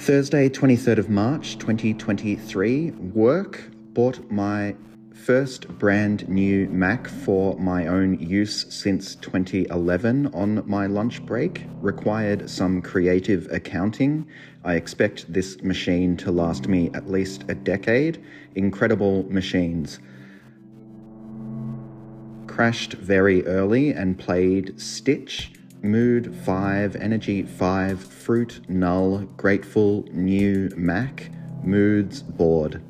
Thursday, 23rd of March 2023. Work bought my first brand new Mac for my own use since 2011 on my lunch break. Required some creative accounting. I expect this machine to last me at least a decade. Incredible machines. Crashed very early and played Stitch. Mood 5, Energy 5, Fruit, Null, Grateful, New, Mac, Moods, Bored.